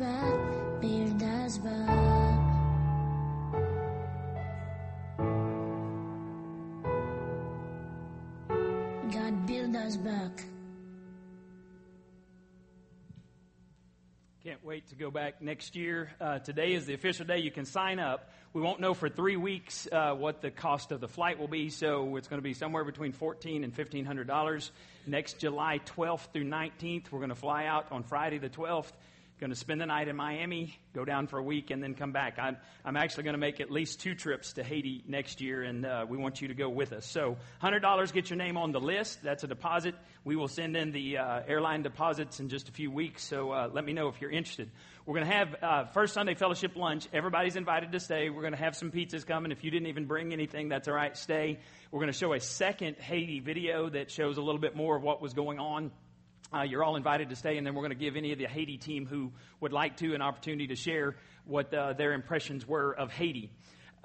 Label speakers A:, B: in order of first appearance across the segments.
A: us. God, build us back.
B: Can't wait to go back next year. Uh, today is the official day. You can sign up. We won't know for three weeks uh, what the cost of the flight will be, so it's going to be somewhere between fourteen and fifteen hundred dollars. Next July 12th through 19th, we're going to fly out on Friday the 12th going to spend the night in Miami, go down for a week, and then come back. I'm, I'm actually going to make at least two trips to Haiti next year, and uh, we want you to go with us. So, $100, get your name on the list. That's a deposit. We will send in the uh, airline deposits in just a few weeks, so uh, let me know if you're interested. We're going to have uh, First Sunday Fellowship lunch. Everybody's invited to stay. We're going to have some pizzas coming. If you didn't even bring anything, that's all right. Stay. We're going to show a second Haiti video that shows a little bit more of what was going on uh, you're all invited to stay, and then we're going to give any of the Haiti team who would like to an opportunity to share what uh, their impressions were of Haiti.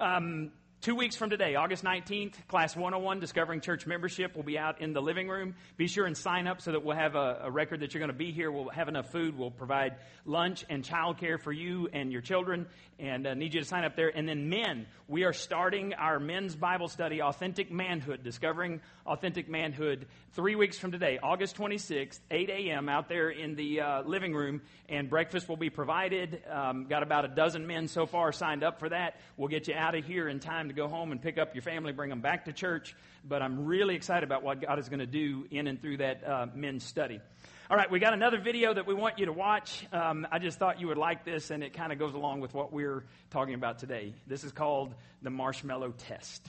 B: Um, Two weeks from today, August 19th, Class 101 Discovering Church Membership will be out in the living room. Be sure and sign up so that we'll have a, a record that you're going to be here. We'll have enough food. We'll provide lunch and childcare for you and your children, and uh, need you to sign up there. And then, men, we are starting our men's Bible study, Authentic Manhood, Discovering Authentic Manhood, three weeks from today, August 26th, 8 a.m., out there in the uh, living room, and breakfast will be provided. Um, got about a dozen men so far signed up for that. We'll get you out of here in time to go home and pick up your family, bring them back to church. But I'm really excited about what God is going to do in and through that uh, men's study. All right, we got another video that we want you to watch. Um, I just thought you would like this, and it kind of goes along with what we're talking about today. This is called the marshmallow test.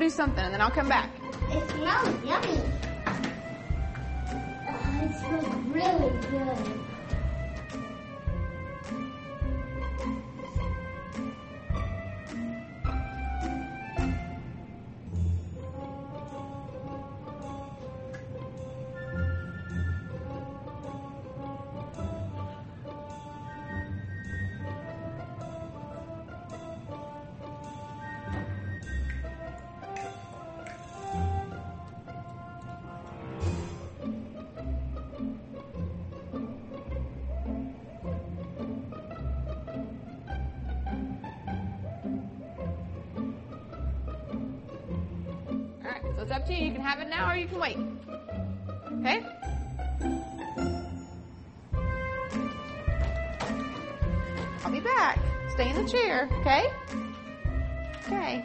C: Do something and then I'll come back.
D: It smells yummy. Oh, it smells really good.
C: I'll be back. Stay in the chair, okay? Okay.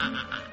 B: Allah Hafiz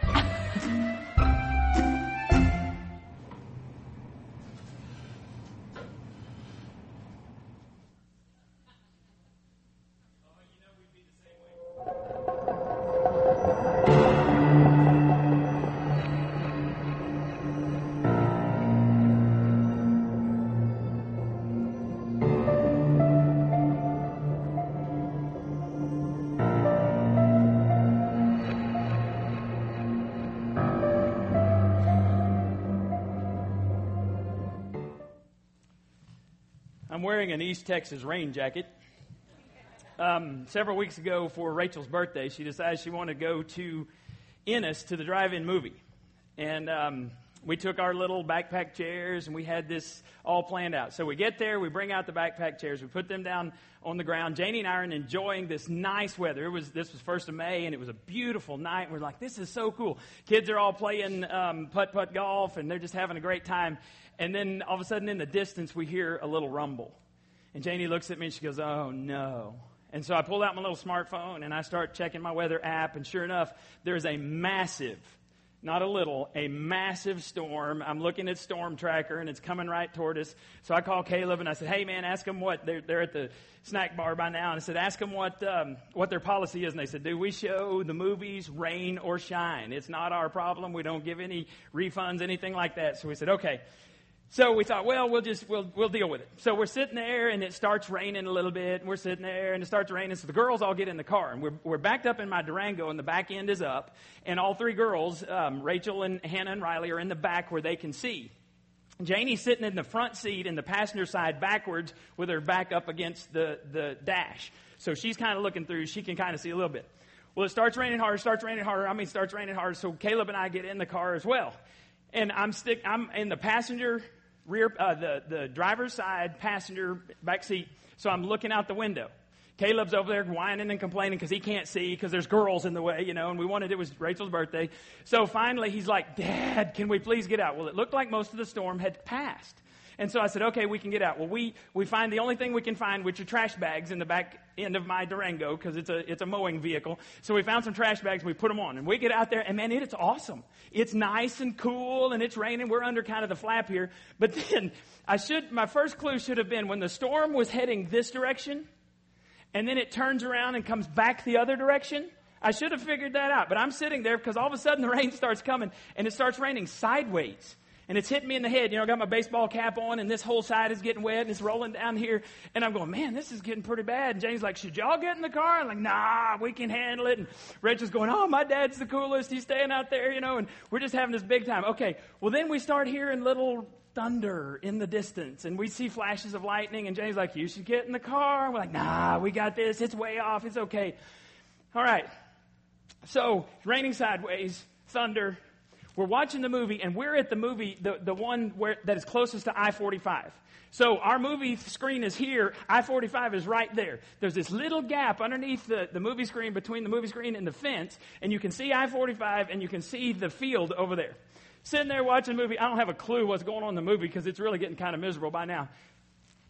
B: wearing an East Texas rain jacket. Um, several weeks ago, for Rachel's birthday, she decided she wanted to go to Ennis to the drive-in movie, and um, we took our little backpack chairs and we had this all planned out. So we get there, we bring out the backpack chairs, we put them down on the ground. Janie and I are enjoying this nice weather. It was this was first of May, and it was a beautiful night. We're like, this is so cool. Kids are all playing um, putt putt golf, and they're just having a great time. And then all of a sudden, in the distance, we hear a little rumble. And Janie looks at me and she goes, Oh no. And so I pull out my little smartphone and I start checking my weather app. And sure enough, there's a massive, not a little, a massive storm. I'm looking at Storm Tracker and it's coming right toward us. So I call Caleb and I said, Hey man, ask them what, they're, they're at the snack bar by now. And I said, Ask them what, um, what their policy is. And they said, Do we show the movies rain or shine? It's not our problem. We don't give any refunds, anything like that. So we said, Okay. So we thought, well, we'll just we'll we'll deal with it. So we're sitting there, and it starts raining a little bit. And we're sitting there, and it starts raining. So the girls all get in the car, and we're we're backed up in my Durango, and the back end is up, and all three girls, um, Rachel and Hannah and Riley, are in the back where they can see. Janie's sitting in the front seat in the passenger side backwards with her back up against the the dash. So she's kind of looking through. She can kind of see a little bit. Well, it starts raining harder, starts raining harder. I mean, starts raining harder. So Caleb and I get in the car as well. And I'm stick, I'm in the passenger rear, uh, the, the driver's side passenger back seat. So I'm looking out the window. Caleb's over there whining and complaining because he can't see because there's girls in the way, you know, and we wanted it was Rachel's birthday. So finally he's like, Dad, can we please get out? Well, it looked like most of the storm had passed. And so I said, okay, we can get out. Well, we, we find the only thing we can find, which are trash bags in the back end of my Durango, because it's a, it's a mowing vehicle. So we found some trash bags, and we put them on, and we get out there, and man, it, it's awesome. It's nice and cool, and it's raining. We're under kind of the flap here. But then I should, my first clue should have been when the storm was heading this direction, and then it turns around and comes back the other direction. I should have figured that out, but I'm sitting there because all of a sudden the rain starts coming and it starts raining sideways and it's hitting me in the head. You know, I got my baseball cap on, and this whole side is getting wet, and it's rolling down here. And I'm going, man, this is getting pretty bad. And James like, should y'all get in the car? I'm like, nah, we can handle it. And Rachel's going, oh, my dad's the coolest. He's staying out there, you know, and we're just having this big time. Okay, well then we start hearing little thunder in the distance, and we see flashes of lightning. And James like, you should get in the car. And we're like, nah, we got this. It's way off. It's okay. All right. So raining sideways, thunder, we're watching the movie, and we're at the movie, the, the one where, that is closest to I 45. So our movie screen is here. I 45 is right there. There's this little gap underneath the, the movie screen between the movie screen and the fence, and you can see I 45 and you can see the field over there. Sitting there watching the movie, I don't have a clue what's going on in the movie because it's really getting kind of miserable by now.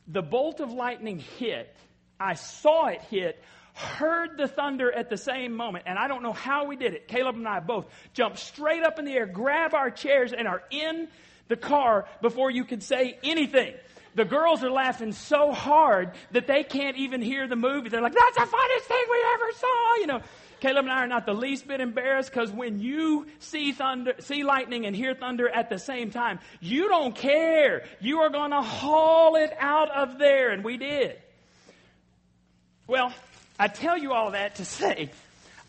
B: The bolt of lightning hit. I saw it hit heard the thunder at the same moment. And I don't know how we did it. Caleb and I both jumped straight up in the air, grab our chairs, and are in the car before you could say anything. The girls are laughing so hard that they can't even hear the movie. They're like, that's the funniest thing we ever saw, you know. Caleb and I are not the least bit embarrassed because when you see thunder, see lightning and hear thunder at the same time, you don't care. You are going to haul it out of there. And we did. Well, I tell you all that to say,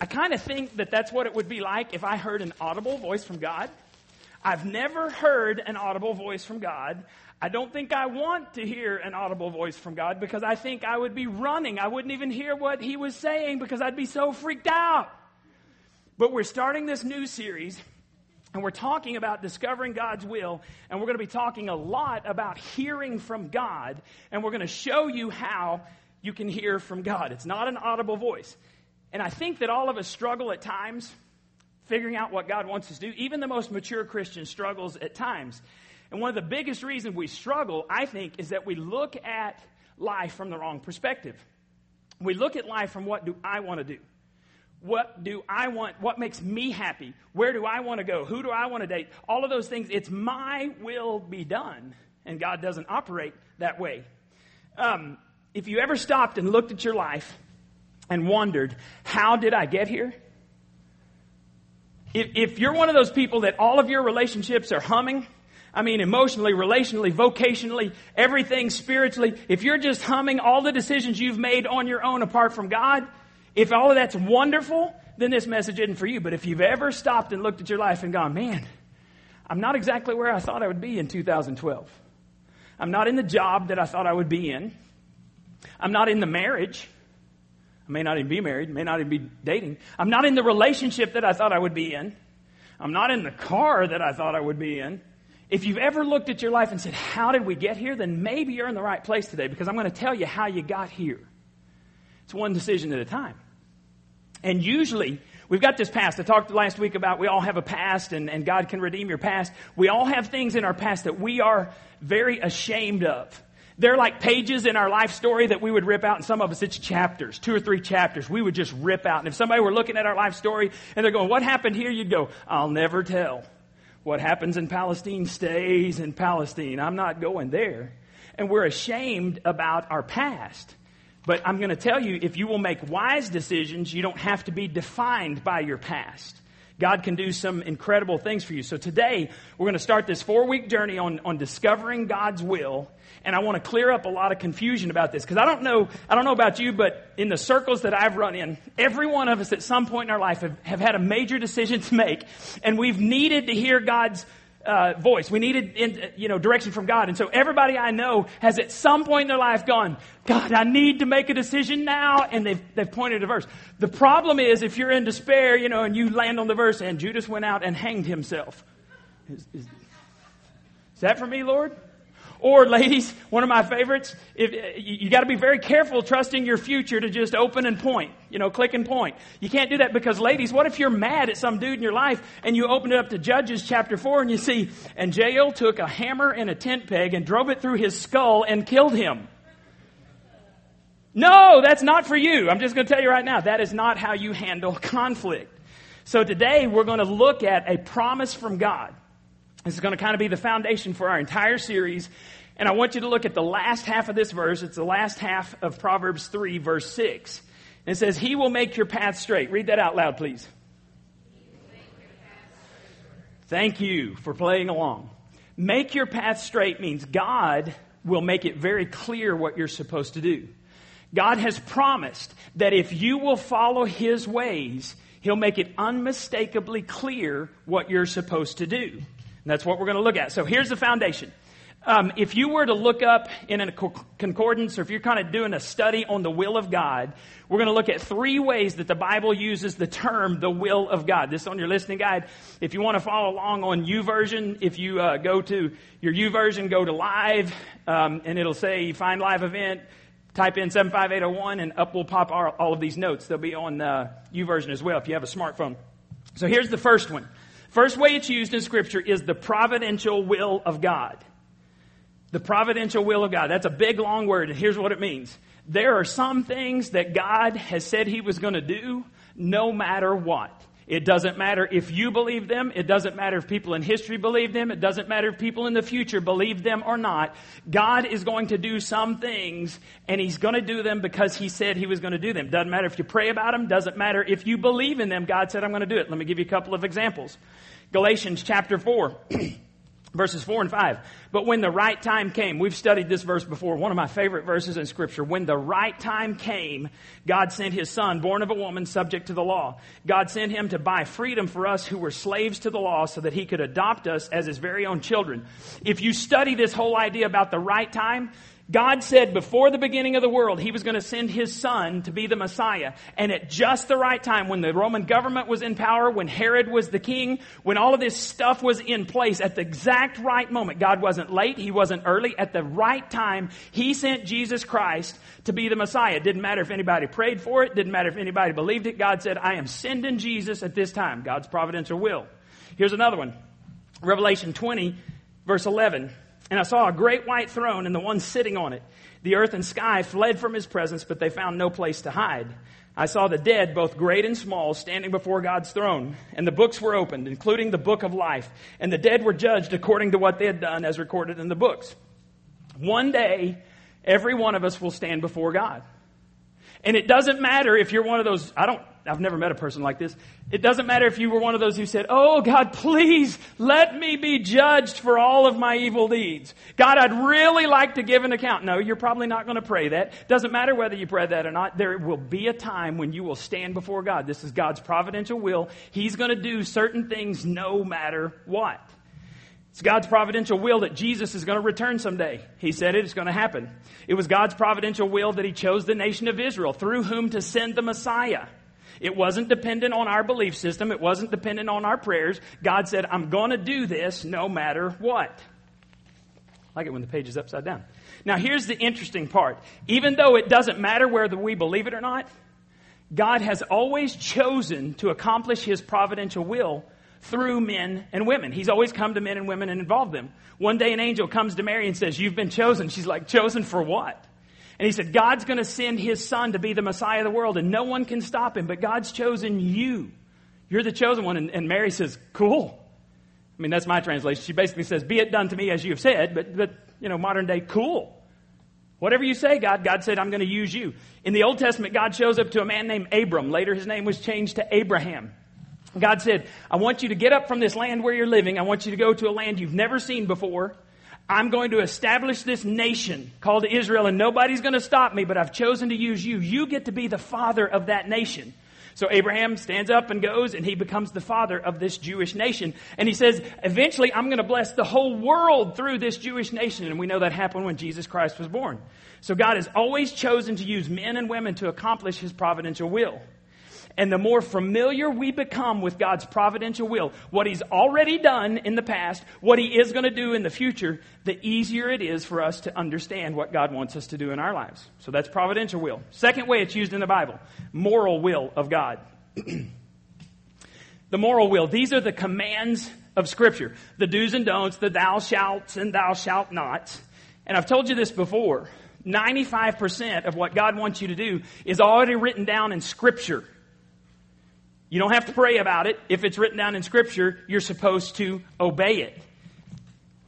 B: I kind of think that that's what it would be like if I heard an audible voice from God. I've never heard an audible voice from God. I don't think I want to hear an audible voice from God because I think I would be running. I wouldn't even hear what He was saying because I'd be so freaked out. But we're starting this new series and we're talking about discovering God's will, and we're going to be talking a lot about hearing from God, and we're going to show you how you can hear from God. It's not an audible voice. And I think that all of us struggle at times figuring out what God wants us to do. Even the most mature Christian struggles at times. And one of the biggest reasons we struggle, I think, is that we look at life from the wrong perspective. We look at life from what do I want to do? What do I want? What makes me happy? Where do I want to go? Who do I want to date? All of those things, it's my will be done. And God doesn't operate that way. Um, if you ever stopped and looked at your life and wondered, how did I get here? If, if you're one of those people that all of your relationships are humming, I mean, emotionally, relationally, vocationally, everything spiritually, if you're just humming all the decisions you've made on your own apart from God, if all of that's wonderful, then this message isn't for you. But if you've ever stopped and looked at your life and gone, man, I'm not exactly where I thought I would be in 2012. I'm not in the job that I thought I would be in. I'm not in the marriage. I may not even be married, may not even be dating. I'm not in the relationship that I thought I would be in. I'm not in the car that I thought I would be in. If you've ever looked at your life and said, How did we get here? then maybe you're in the right place today because I'm going to tell you how you got here. It's one decision at a time. And usually, we've got this past. I talked last week about we all have a past and, and God can redeem your past. We all have things in our past that we are very ashamed of. They're like pages in our life story that we would rip out, and some of us it's chapters, two or three chapters. We would just rip out. And if somebody were looking at our life story and they're going, What happened here? You'd go, I'll never tell. What happens in Palestine stays in Palestine. I'm not going there. And we're ashamed about our past. But I'm going to tell you, if you will make wise decisions, you don't have to be defined by your past. God can do some incredible things for you. So today, we're going to start this four week journey on, on discovering God's will. And I want to clear up a lot of confusion about this. Because I don't know, I don't know about you, but in the circles that I've run in, every one of us at some point in our life have, have had a major decision to make. And we've needed to hear God's uh, voice. We needed, in, you know, direction from God. And so everybody I know has at some point in their life gone, God, I need to make a decision now. And they've, they've pointed a verse. The problem is if you're in despair, you know, and you land on the verse and Judas went out and hanged himself. Is, is, is that for me, Lord? Or, ladies, one of my favorites, if, you, got to be very careful trusting your future to just open and point, you know, click and point. You can't do that because, ladies, what if you're mad at some dude in your life and you open it up to Judges chapter 4 and you see, and Jael took a hammer and a tent peg and drove it through his skull and killed him? No, that's not for you. I'm just going to tell you right now, that is not how you handle conflict. So today we're going to look at a promise from God. This is going to kind of be the foundation for our entire series. And I want you to look at the last half of this verse. It's the last half of Proverbs 3, verse 6. And it says, He will make your path straight. Read that out loud, please. Thank you for playing along. Make your path straight means God will make it very clear what you're supposed to do. God has promised that if you will follow His ways, He'll make it unmistakably clear what you're supposed to do. And that's what we're going to look at. So here's the foundation. Um, if you were to look up in a concordance or if you're kind of doing a study on the will of God, we're going to look at three ways that the Bible uses the term the will of God. This is on your listening guide. If you want to follow along on U YouVersion, if you uh, go to your YouVersion, go to live, um, and it'll say find live event, type in 75801, and up will pop all, all of these notes. They'll be on uh, YouVersion as well if you have a smartphone. So here's the first one. First way it's used in Scripture is the providential will of God. The providential will of God. That's a big, long word, and here's what it means. There are some things that God has said He was going to do no matter what. It doesn't matter if you believe them. It doesn't matter if people in history believe them. It doesn't matter if people in the future believe them or not. God is going to do some things and He's going to do them because He said He was going to do them. Doesn't matter if you pray about them. Doesn't matter if you believe in them. God said, I'm going to do it. Let me give you a couple of examples. Galatians chapter 4. verses 4 and 5. But when the right time came, we've studied this verse before, one of my favorite verses in Scripture. When the right time came, God sent His Son, born of a woman, subject to the law. God sent Him to buy freedom for us who were slaves to the law so that He could adopt us as His very own children. If you study this whole idea about the right time, God said before the beginning of the world, He was going to send His Son to be the Messiah. And at just the right time, when the Roman government was in power, when Herod was the king, when all of this stuff was in place, at the exact right moment, God wasn't late, He wasn't early, at the right time, He sent Jesus Christ to be the Messiah. It didn't matter if anybody prayed for it, didn't matter if anybody believed it. God said, I am sending Jesus at this time. God's providential will. Here's another one. Revelation 20, verse 11. And I saw a great white throne and the one sitting on it. The earth and sky fled from his presence, but they found no place to hide. I saw the dead, both great and small, standing before God's throne, and the books were opened, including the book of life, and the dead were judged according to what they had done as recorded in the books. One day, every one of us will stand before God. And it doesn't matter if you're one of those, I don't, I've never met a person like this. It doesn't matter if you were one of those who said, Oh God, please let me be judged for all of my evil deeds. God, I'd really like to give an account. No, you're probably not going to pray that. Doesn't matter whether you pray that or not. There will be a time when you will stand before God. This is God's providential will. He's going to do certain things no matter what. It's God's providential will that Jesus is going to return someday. He said it, it's going to happen. It was God's providential will that He chose the nation of Israel through whom to send the Messiah. It wasn't dependent on our belief system. It wasn't dependent on our prayers. God said, I'm going to do this no matter what. I like it when the page is upside down. Now, here's the interesting part. Even though it doesn't matter whether we believe it or not, God has always chosen to accomplish His providential will through men and women. He's always come to men and women and involved them. One day an angel comes to Mary and says, You've been chosen. She's like, Chosen for what? And he said, God's going to send his son to be the Messiah of the world, and no one can stop him, but God's chosen you. You're the chosen one. And, and Mary says, Cool. I mean, that's my translation. She basically says, Be it done to me as you have said, but, but you know, modern day, cool. Whatever you say, God, God said, I'm going to use you. In the Old Testament, God shows up to a man named Abram. Later, his name was changed to Abraham. God said, I want you to get up from this land where you're living. I want you to go to a land you've never seen before. I'm going to establish this nation called Israel and nobody's going to stop me, but I've chosen to use you. You get to be the father of that nation. So Abraham stands up and goes and he becomes the father of this Jewish nation. And he says, eventually I'm going to bless the whole world through this Jewish nation. And we know that happened when Jesus Christ was born. So God has always chosen to use men and women to accomplish his providential will. And the more familiar we become with God's providential will, what He's already done in the past, what He is going to do in the future, the easier it is for us to understand what God wants us to do in our lives. So that's providential will. Second way it's used in the Bible, moral will of God. the moral will. These are the commands of Scripture. The do's and don'ts, the thou shalt and thou shalt not. And I've told you this before. 95% of what God wants you to do is already written down in Scripture. You don't have to pray about it. If it's written down in Scripture, you're supposed to obey it.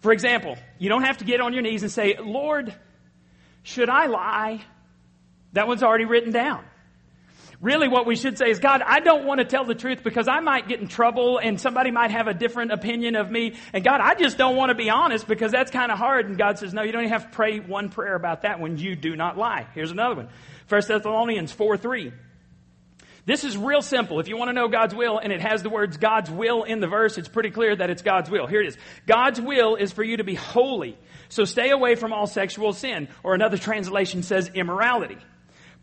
B: For example, you don't have to get on your knees and say, Lord, should I lie? That one's already written down. Really, what we should say is, God, I don't want to tell the truth because I might get in trouble and somebody might have a different opinion of me. And God, I just don't want to be honest because that's kind of hard. And God says, no, you don't even have to pray one prayer about that when you do not lie. Here's another one. 1 Thessalonians 4 3. This is real simple. If you want to know God's will and it has the words God's will in the verse, it's pretty clear that it's God's will. Here it is. God's will is for you to be holy. So stay away from all sexual sin. Or another translation says immorality.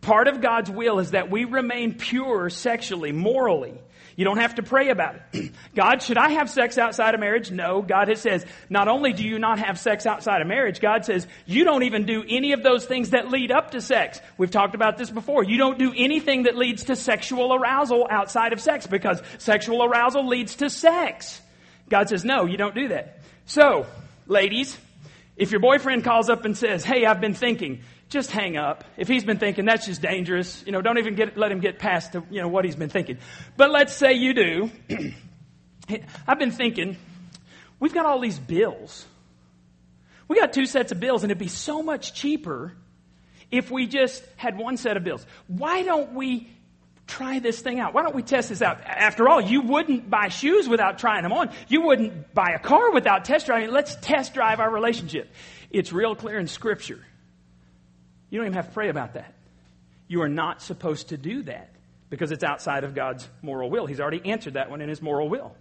B: Part of God's will is that we remain pure sexually, morally. You don't have to pray about it. God, should I have sex outside of marriage? No. God has says, not only do you not have sex outside of marriage, God says, you don't even do any of those things that lead up to sex. We've talked about this before. You don't do anything that leads to sexual arousal outside of sex because sexual arousal leads to sex. God says, no, you don't do that. So, ladies, if your boyfriend calls up and says, hey, I've been thinking, just hang up. If he's been thinking, that's just dangerous. You know, don't even get, let him get past, to, you know, what he's been thinking. But let's say you do. I've been thinking, we've got all these bills. We got two sets of bills and it'd be so much cheaper if we just had one set of bills. Why don't we try this thing out? Why don't we test this out? After all, you wouldn't buy shoes without trying them on. You wouldn't buy a car without test driving. Let's test drive our relationship. It's real clear in scripture you don't even have to pray about that. You are not supposed to do that because it's outside of God's moral will. He's already answered that one in his moral will.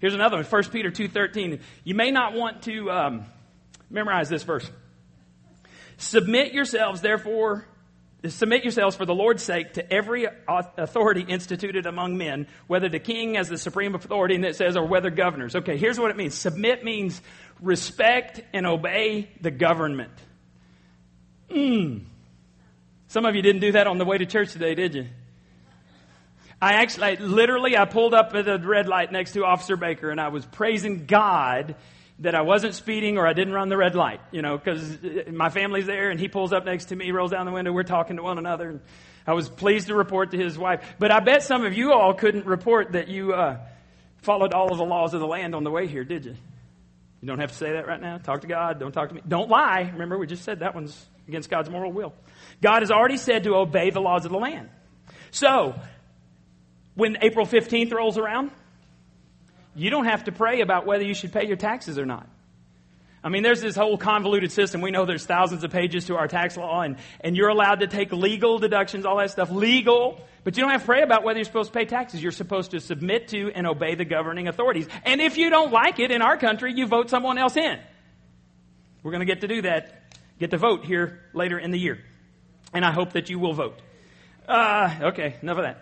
B: Here's another one, 1 Peter 2.13. You may not want to um, memorize this verse. Submit yourselves, therefore, submit yourselves for the Lord's sake to every authority instituted among men, whether the king as the supreme authority, and it says, or whether governors. Okay, here's what it means. Submit means respect and obey the government. Hmm. Some of you didn't do that on the way to church today, did you? I actually, I, literally, I pulled up at the red light next to Officer Baker and I was praising God that I wasn't speeding or I didn't run the red light, you know, because my family's there and he pulls up next to me, rolls down the window, we're talking to one another. And I was pleased to report to his wife. But I bet some of you all couldn't report that you uh, followed all of the laws of the land on the way here, did you? You don't have to say that right now. Talk to God. Don't talk to me. Don't lie. Remember, we just said that one's against God's moral will. God has already said to obey the laws of the land. So, when April 15th rolls around, you don't have to pray about whether you should pay your taxes or not. I mean, there's this whole convoluted system. We know there's thousands of pages to our tax law, and, and you're allowed to take legal deductions, all that stuff, legal. But you don't have to pray about whether you're supposed to pay taxes. You're supposed to submit to and obey the governing authorities. And if you don't like it in our country, you vote someone else in. We're going to get to do that, get to vote here later in the year. And I hope that you will vote. Uh, okay, enough of that.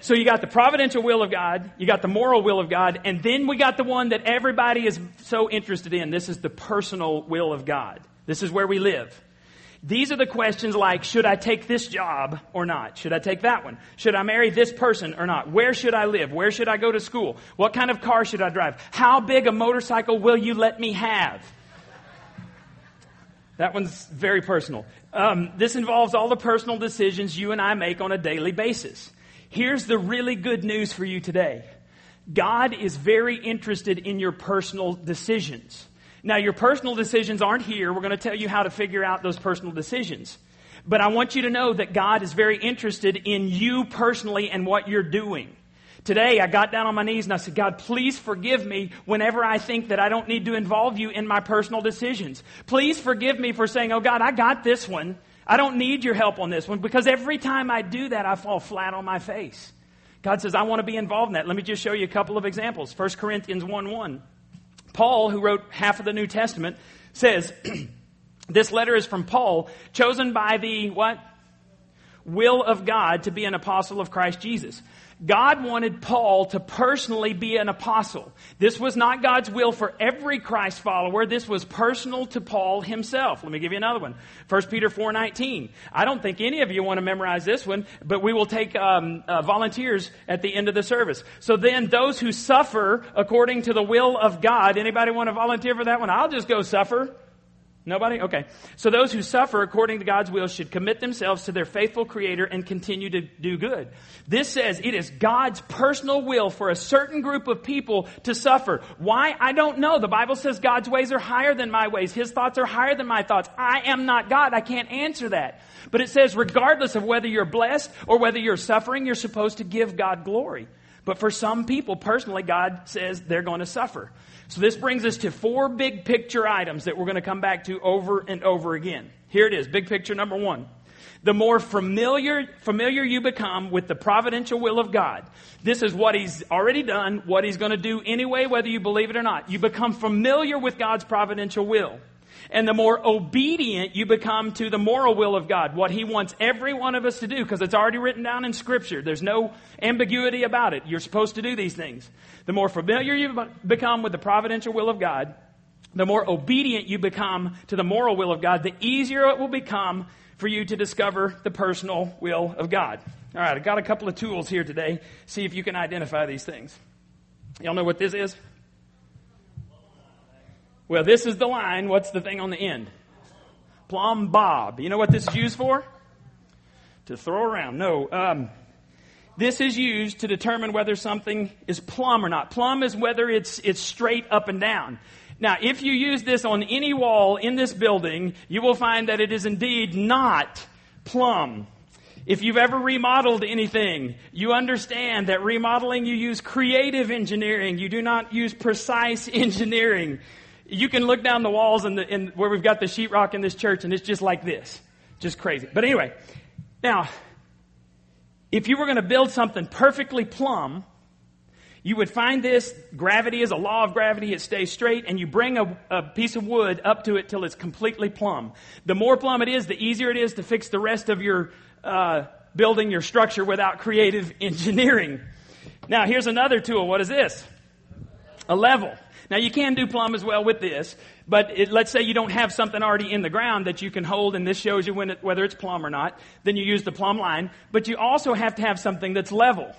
B: So you got the providential will of God, you got the moral will of God, and then we got the one that everybody is so interested in. This is the personal will of God. This is where we live. These are the questions like, should I take this job or not? Should I take that one? Should I marry this person or not? Where should I live? Where should I go to school? What kind of car should I drive? How big a motorcycle will you let me have? That one's very personal. Um, this involves all the personal decisions you and I make on a daily basis. Here's the really good news for you today God is very interested in your personal decisions. Now, your personal decisions aren't here. We're going to tell you how to figure out those personal decisions. But I want you to know that God is very interested in you personally and what you're doing. Today, I got down on my knees and I said, God, please forgive me whenever I think that I don't need to involve you in my personal decisions. Please forgive me for saying, oh God, I got this one. I don't need your help on this one because every time I do that, I fall flat on my face. God says, I want to be involved in that. Let me just show you a couple of examples. 1 Corinthians 1 1. Paul, who wrote half of the New Testament, says, This letter is from Paul, chosen by the what? Will of God to be an apostle of Christ Jesus. God wanted Paul to personally be an apostle. This was not God's will for every Christ follower. This was personal to Paul himself. Let me give you another one. 1 Peter 4.19. I don't think any of you want to memorize this one, but we will take um, uh, volunteers at the end of the service. So then those who suffer according to the will of God, anybody want to volunteer for that one? I'll just go suffer. Nobody? Okay. So those who suffer according to God's will should commit themselves to their faithful Creator and continue to do good. This says it is God's personal will for a certain group of people to suffer. Why? I don't know. The Bible says God's ways are higher than my ways. His thoughts are higher than my thoughts. I am not God. I can't answer that. But it says regardless of whether you're blessed or whether you're suffering, you're supposed to give God glory. But for some people, personally, God says they're going to suffer. So this brings us to four big picture items that we're going to come back to over and over again. Here it is. Big picture number one. The more familiar, familiar you become with the providential will of God, this is what He's already done, what He's going to do anyway, whether you believe it or not. You become familiar with God's providential will. And the more obedient you become to the moral will of God, what He wants every one of us to do, because it's already written down in Scripture. There's no ambiguity about it. You're supposed to do these things. The more familiar you become with the providential will of God, the more obedient you become to the moral will of God, the easier it will become for you to discover the personal will of God. All right, I've got a couple of tools here today. See if you can identify these things. Y'all know what this is? Well, this is the line. What's the thing on the end? Plumb bob. You know what this is used for? To throw around. No. Um, this is used to determine whether something is plumb or not. Plumb is whether it's, it's straight up and down. Now, if you use this on any wall in this building, you will find that it is indeed not plumb. If you've ever remodeled anything, you understand that remodeling you use creative engineering. You do not use precise engineering. You can look down the walls in the, in where we've got the sheetrock in this church and it's just like this. Just crazy. But anyway, now, if you were going to build something perfectly plumb, you would find this gravity is a law of gravity. It stays straight, and you bring a, a, piece of wood up to it till it's completely plumb. The more plumb it is, the easier it is to fix the rest of your uh, building, your structure, without creative engineering. Now, here's another tool. What is this? A level. Now, you can do plumb as well with this, but it, let's say you don't have something already in the ground that you can hold, and this shows you it, whether it's plumb or not. Then you use the plumb line, but you also have to have something that's level.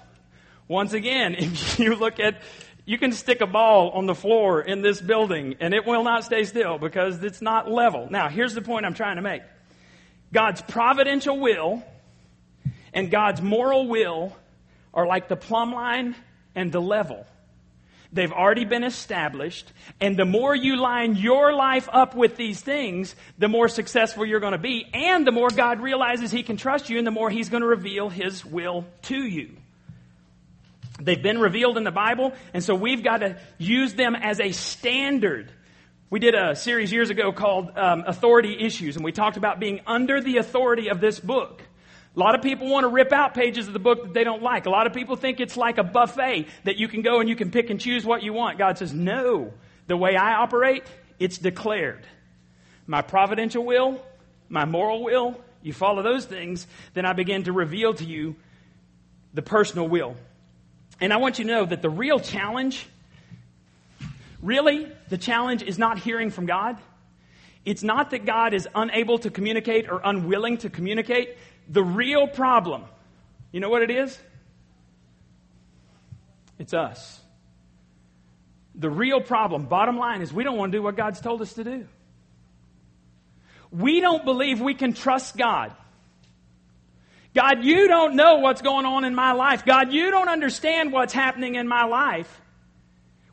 B: Once again, if you look at You can stick a ball on the floor in this building and it will not stay still because it's not level. Now, here's the point I'm trying to make. God's providential will and God's moral will are like the plumb line and the level. They've already been established. And the more you line your life up with these things, the more successful you're going to be. And the more God realizes He can trust you, and the more He's going to reveal His will to you. They've been revealed in the Bible, and so we've got to use them as a standard. We did a series years ago called um, Authority Issues, and we talked about being under the authority of this book. A lot of people want to rip out pages of the book that they don't like. A lot of people think it's like a buffet that you can go and you can pick and choose what you want. God says, no. The way I operate, it's declared. My providential will, my moral will, you follow those things, then I begin to reveal to you the personal will. And I want you to know that the real challenge, really, the challenge is not hearing from God. It's not that God is unable to communicate or unwilling to communicate. The real problem, you know what it is? It's us. The real problem, bottom line, is we don't want to do what God's told us to do. We don't believe we can trust God. God, you don't know what's going on in my life. God, you don't understand what's happening in my life.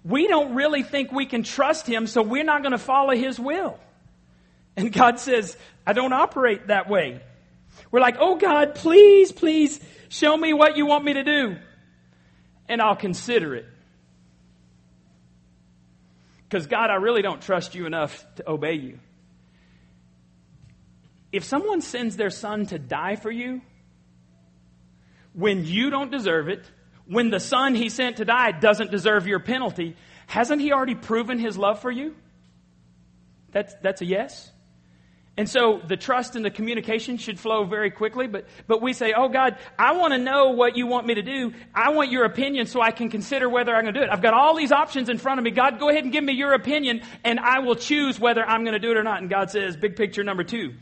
B: We don't really think we can trust Him, so we're not going to follow His will. And God says, I don't operate that way. We're like, oh God, please, please show me what you want me to do. And I'll consider it. Because God, I really don't trust you enough to obey you. If someone sends their son to die for you, when you don't deserve it, when the son he sent to die doesn't deserve your penalty, hasn't he already proven his love for you? That's, that's a yes. And so the trust and the communication should flow very quickly, but, but we say, oh God, I want to know what you want me to do. I want your opinion so I can consider whether I'm going to do it. I've got all these options in front of me. God, go ahead and give me your opinion and I will choose whether I'm going to do it or not. And God says, big picture number two.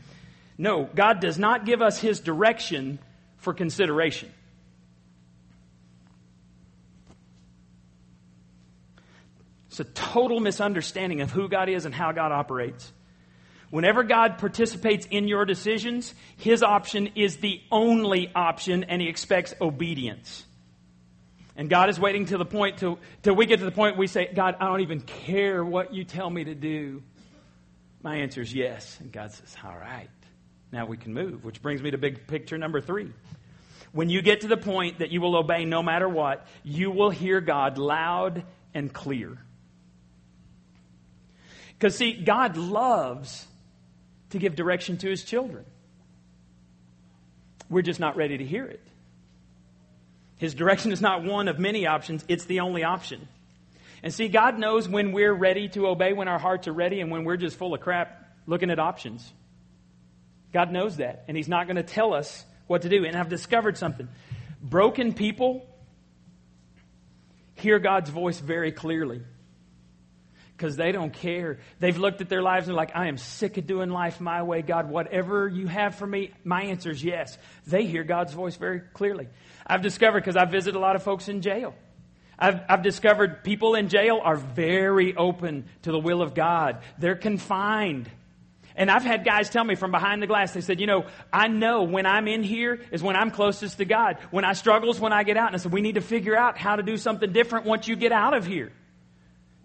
B: No, God does not give us his direction for consideration. It's a total misunderstanding of who God is and how God operates. Whenever God participates in your decisions, his option is the only option and he expects obedience. And God is waiting to the point till, till we get to the point we say, God, I don't even care what you tell me to do. My answer is yes. And God says, All right, now we can move, which brings me to big picture number three. When you get to the point that you will obey no matter what, you will hear God loud and clear. Because, see, God loves to give direction to his children. We're just not ready to hear it. His direction is not one of many options, it's the only option. And see, God knows when we're ready to obey, when our hearts are ready, and when we're just full of crap looking at options. God knows that, and He's not going to tell us what to do. And I've discovered something. Broken people hear God's voice very clearly because they don't care. They've looked at their lives and they're like, I am sick of doing life my way. God, whatever you have for me, my answer is yes. They hear God's voice very clearly. I've discovered because I visit a lot of folks in jail. I've, I've discovered people in jail are very open to the will of God. They're confined. And I've had guys tell me from behind the glass, they said, you know, I know when I'm in here is when I'm closest to God. When I struggle is when I get out. And I said, we need to figure out how to do something different once you get out of here.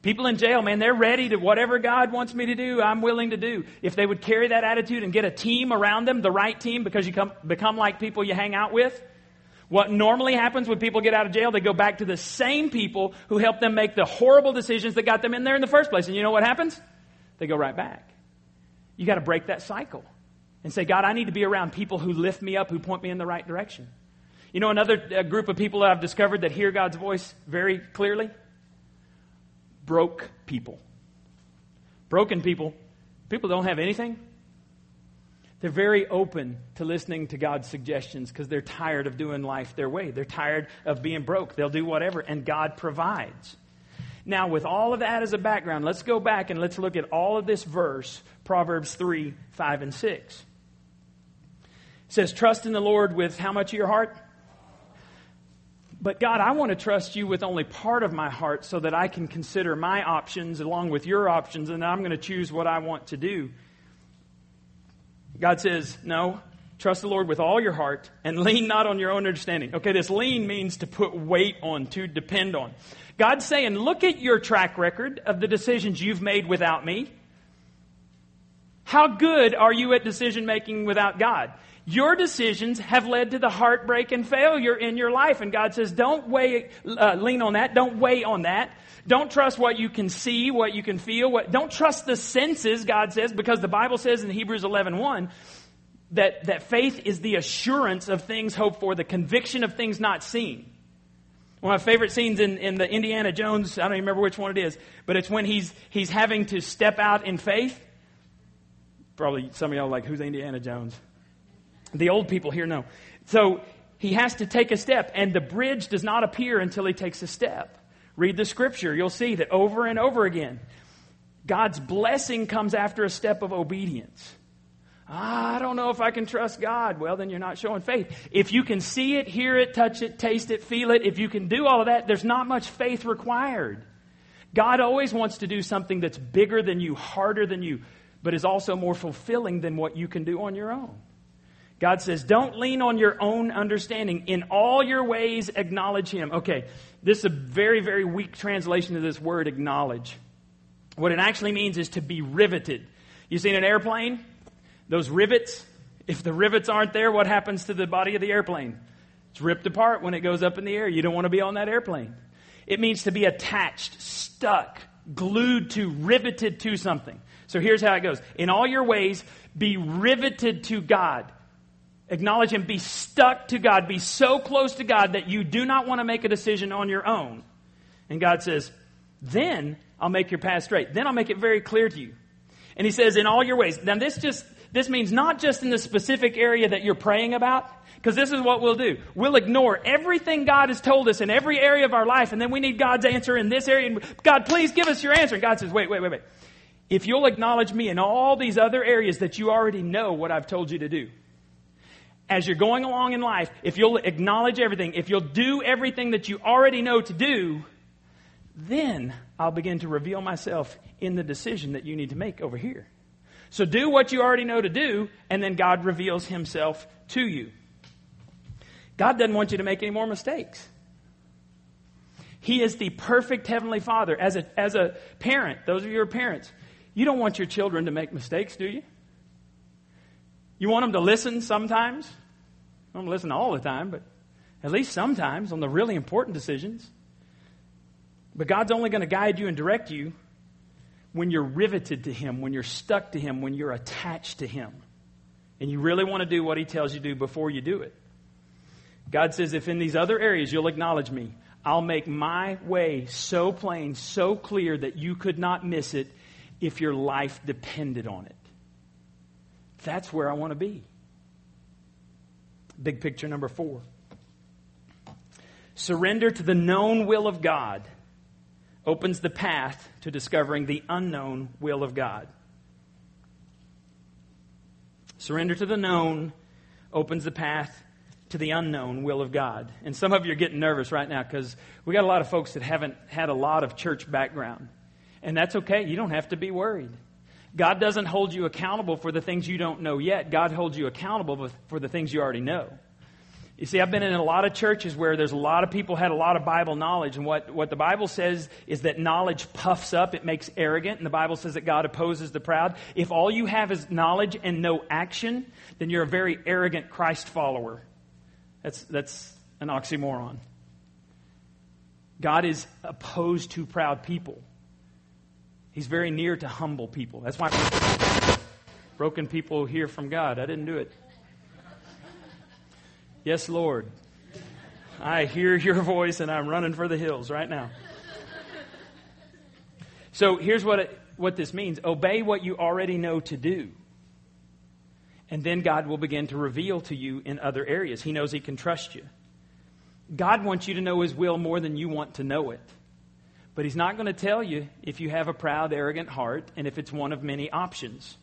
B: People in jail, man, they're ready to whatever God wants me to do, I'm willing to do. If they would carry that attitude and get a team around them, the right team, because you come, become like people you hang out with. What normally happens when people get out of jail, they go back to the same people who helped them make the horrible decisions that got them in there in the first place. And you know what happens? They go right back. You got to break that cycle and say, God, I need to be around people who lift me up, who point me in the right direction. You know, another uh, group of people that I've discovered that hear God's voice very clearly? Broke people. Broken people, people don't have anything. They're very open to listening to God's suggestions because they're tired of doing life their way. They're tired of being broke. They'll do whatever, and God provides. Now, with all of that as a background, let's go back and let's look at all of this verse, Proverbs 3, 5, and 6. It says, Trust in the Lord with how much of your heart? But God, I want to trust you with only part of my heart so that I can consider my options along with your options, and I'm going to choose what I want to do. God says, No, trust the Lord with all your heart and lean not on your own understanding. Okay, this lean means to put weight on, to depend on. God's saying, Look at your track record of the decisions you've made without me. How good are you at decision making without God? Your decisions have led to the heartbreak and failure in your life. And God says, don't weigh, uh, lean on that. Don't weigh on that. Don't trust what you can see, what you can feel. What, don't trust the senses, God says, because the Bible says in Hebrews 11, 1, that, that faith is the assurance of things hoped for, the conviction of things not seen. One of my favorite scenes in, in the Indiana Jones, I don't even remember which one it is, but it's when he's, he's having to step out in faith. Probably some of y'all like, who's Indiana Jones? The old people here know. So he has to take a step, and the bridge does not appear until he takes a step. Read the scripture, you'll see that over and over again. God's blessing comes after a step of obedience. I don't know if I can trust God. Well, then you're not showing faith. If you can see it, hear it, touch it, taste it, feel it, if you can do all of that, there's not much faith required. God always wants to do something that's bigger than you, harder than you, but is also more fulfilling than what you can do on your own. God says, don't lean on your own understanding. In all your ways, acknowledge Him. Okay, this is a very, very weak translation of this word, acknowledge. What it actually means is to be riveted. You seen an airplane? Those rivets, if the rivets aren't there, what happens to the body of the airplane? It's ripped apart when it goes up in the air. You don't want to be on that airplane. It means to be attached, stuck, glued to, riveted to something. So here's how it goes. In all your ways, be riveted to God. Acknowledge Him. Be stuck to God. Be so close to God that you do not want to make a decision on your own. And God says, then I'll make your path straight. Then I'll make it very clear to you. And He says, in all your ways. Now this just, this means not just in the specific area that you're praying about, because this is what we'll do. We'll ignore everything God has told us in every area of our life, and then we need God's answer in this area. And God, please give us your answer. And God says, wait, wait, wait, wait. If you'll acknowledge me in all these other areas that you already know what I've told you to do, as you're going along in life, if you'll acknowledge everything, if you'll do everything that you already know to do, then I'll begin to reveal myself in the decision that you need to make over here. So do what you already know to do, and then God reveals himself to you. God doesn't want you to make any more mistakes. He is the perfect Heavenly Father. As a, as a parent, those of you who are parents, you don't want your children to make mistakes, do you? You want them to listen sometimes? I don't listen all the time, but at least sometimes on the really important decisions. But God's only going to guide you and direct you when you're riveted to Him, when you're stuck to Him, when you're attached to Him. And you really want to do what He tells you to do before you do it. God says, if in these other areas you'll acknowledge me, I'll make my way so plain, so clear that you could not miss it if your life depended on it. That's where I want to be. Big picture number four. Surrender to the known will of God opens the path to discovering the unknown will of God. Surrender to the known opens the path to the unknown will of God. And some of you are getting nervous right now because we got a lot of folks that haven't had a lot of church background. And that's okay. You don't have to be worried. God doesn't hold you accountable for the things you don't know yet. God holds you accountable for the things you already know. You see, I've been in a lot of churches where there's a lot of people had a lot of Bible knowledge, and what, what the Bible says is that knowledge puffs up, it makes arrogant, and the Bible says that God opposes the proud. If all you have is knowledge and no action, then you're a very arrogant Christ follower. That's, that's an oxymoron. God is opposed to proud people. He's very near to humble people. That's why broken people hear from God. I didn't do it. Yes, Lord. I hear your voice and I'm running for the hills right now. So here's what, it, what this means obey what you already know to do. And then God will begin to reveal to you in other areas. He knows He can trust you. God wants you to know His will more than you want to know it. But he's not going to tell you if you have a proud, arrogant heart and if it's one of many options.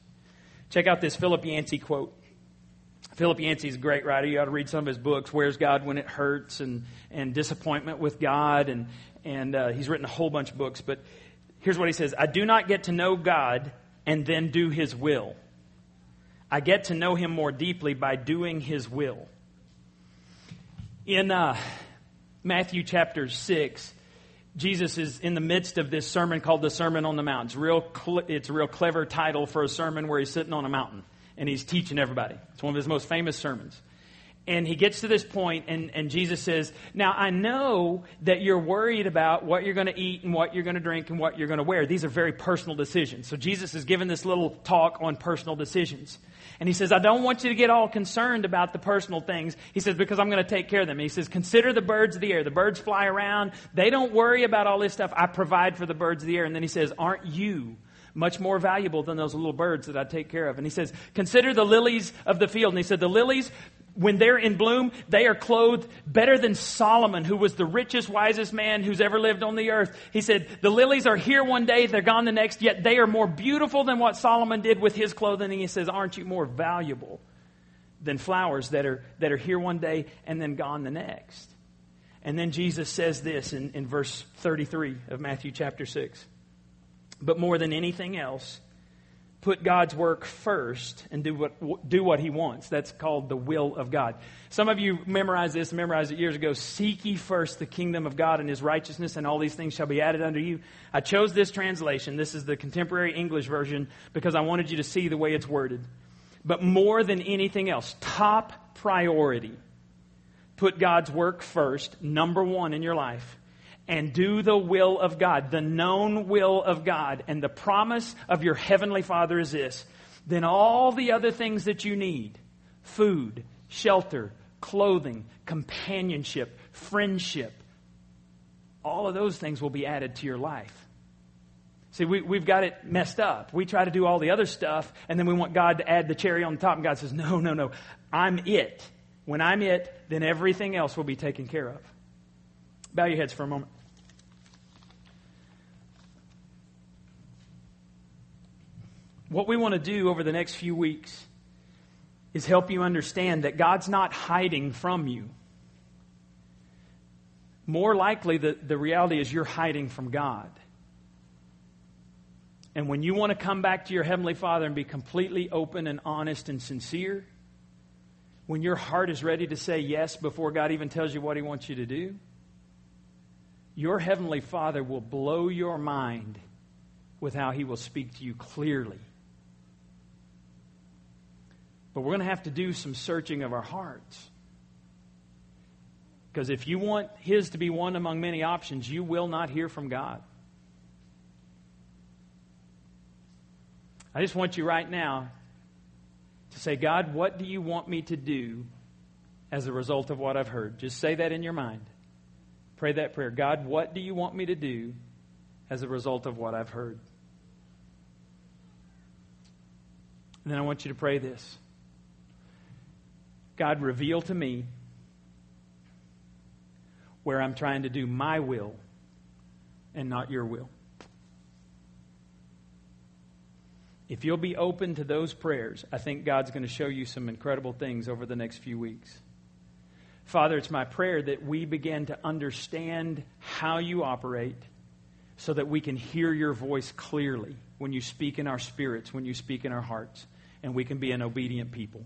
B: Check out this Philip Yancey quote. Philip Yancey is a great writer. You ought to read some of his books, Where's God When It Hurts, and, and Disappointment with God. And, and uh, he's written a whole bunch of books. But here's what he says I do not get to know God and then do his will. I get to know him more deeply by doing his will. In uh, Matthew chapter 6, Jesus is in the midst of this sermon called the Sermon on the Mount. It's, real cl- it's a real clever title for a sermon where he's sitting on a mountain and he's teaching everybody. It's one of his most famous sermons. And he gets to this point, and, and Jesus says, Now I know that you're worried about what you're going to eat and what you're going to drink and what you're going to wear. These are very personal decisions. So Jesus is giving this little talk on personal decisions. And he says, I don't want you to get all concerned about the personal things. He says, because I'm going to take care of them. He says, consider the birds of the air. The birds fly around. They don't worry about all this stuff. I provide for the birds of the air. And then he says, aren't you much more valuable than those little birds that I take care of? And he says, consider the lilies of the field. And he said, the lilies, when they're in bloom, they are clothed better than Solomon, who was the richest, wisest man who's ever lived on the earth. He said, The lilies are here one day, they're gone the next, yet they are more beautiful than what Solomon did with his clothing. And he says, Aren't you more valuable than flowers that are, that are here one day and then gone the next? And then Jesus says this in, in verse 33 of Matthew chapter 6. But more than anything else, put God's work first and do what, do what he wants. That's called the will of God. Some of you memorized this, memorized it years ago. Seek ye first the kingdom of God and his righteousness, and all these things shall be added unto you. I chose this translation. This is the contemporary English version because I wanted you to see the way it's worded. But more than anything else, top priority. Put God's work first, number one in your life and do the will of God, the known will of God. And the promise of your Heavenly Father is this then all the other things that you need food, shelter, clothing, companionship, friendship all of those things will be added to your life. See, we, we've got it messed up. We try to do all the other stuff, and then we want God to add the cherry on top, and God says, No, no, no. I'm it. When I'm it, then everything else will be taken care of. Bow your heads for a moment. What we want to do over the next few weeks is help you understand that God's not hiding from you. More likely, the, the reality is you're hiding from God. And when you want to come back to your Heavenly Father and be completely open and honest and sincere, when your heart is ready to say yes before God even tells you what He wants you to do, your Heavenly Father will blow your mind with how He will speak to you clearly but we're going to have to do some searching of our hearts. Because if you want His to be one among many options, you will not hear from God. I just want you right now to say, God, what do you want me to do as a result of what I've heard? Just say that in your mind. Pray that prayer. God, what do you want me to do as a result of what I've heard? And then I want you to pray this God, reveal to me where I'm trying to do my will and not your will. If you'll be open to those prayers, I think God's going to show you some incredible things over the next few weeks. Father, it's my prayer that we begin to understand how you operate so that we can hear your voice clearly when you speak in our spirits, when you speak in our hearts, and we can be an obedient people